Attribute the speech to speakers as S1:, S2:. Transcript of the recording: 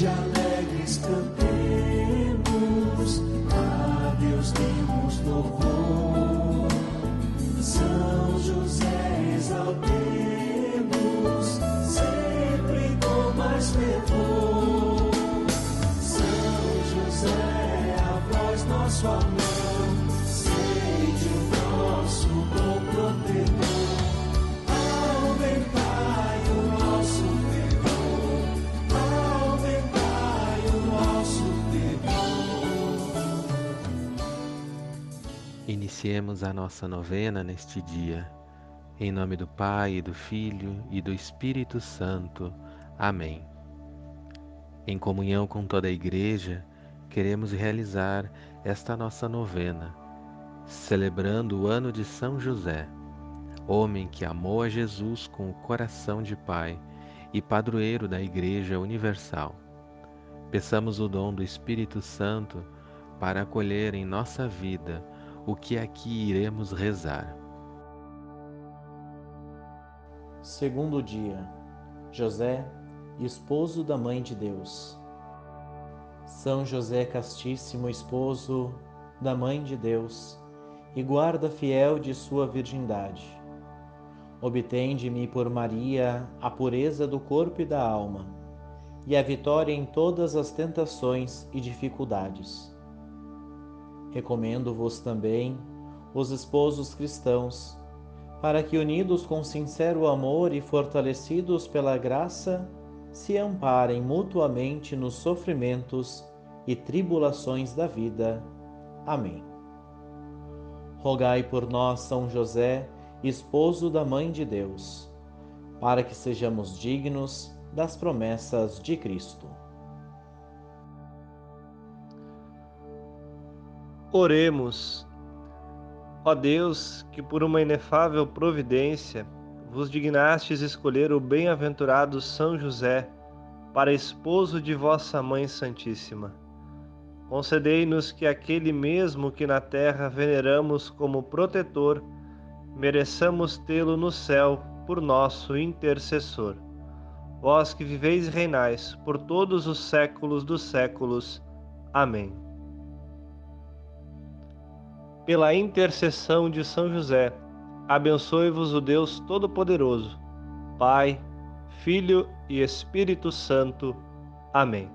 S1: de alegres cantemos, a Deus demos louvor. São José exaltemos, sempre com mais fervor. São José, é a voz nosso amor.
S2: Iniciemos a nossa novena neste dia. Em nome do Pai, e do Filho e do Espírito Santo. Amém. Em comunhão com toda a Igreja, queremos realizar esta nossa novena, celebrando o ano de São José, homem que amou a Jesus com o coração de Pai e padroeiro da Igreja Universal. Peçamos o dom do Espírito Santo para acolher em nossa vida o que aqui iremos rezar.
S3: Segundo dia, José, esposo da Mãe de Deus. São José Castíssimo, esposo da Mãe de Deus e guarda fiel de sua virgindade. Obtende-me por Maria a pureza do corpo e da alma e a vitória em todas as tentações e dificuldades Recomendo-vos também os esposos cristãos, para que, unidos com sincero amor e fortalecidos pela graça, se amparem mutuamente nos sofrimentos e tribulações da vida. Amém. Rogai por nós, São José, esposo da Mãe de Deus, para que sejamos dignos das promessas de Cristo.
S4: Oremos. Ó Deus, que por uma inefável providência vos dignastes escolher o bem-aventurado São José para esposo de vossa Mãe Santíssima. Concedei-nos que aquele mesmo que na terra veneramos como protetor, mereçamos tê-lo no céu por nosso intercessor. Vós que viveis e reinais por todos os séculos dos séculos. Amém pela intercessão de São José, abençoe-vos o Deus Todo-Poderoso, Pai, Filho e Espírito Santo. Amém.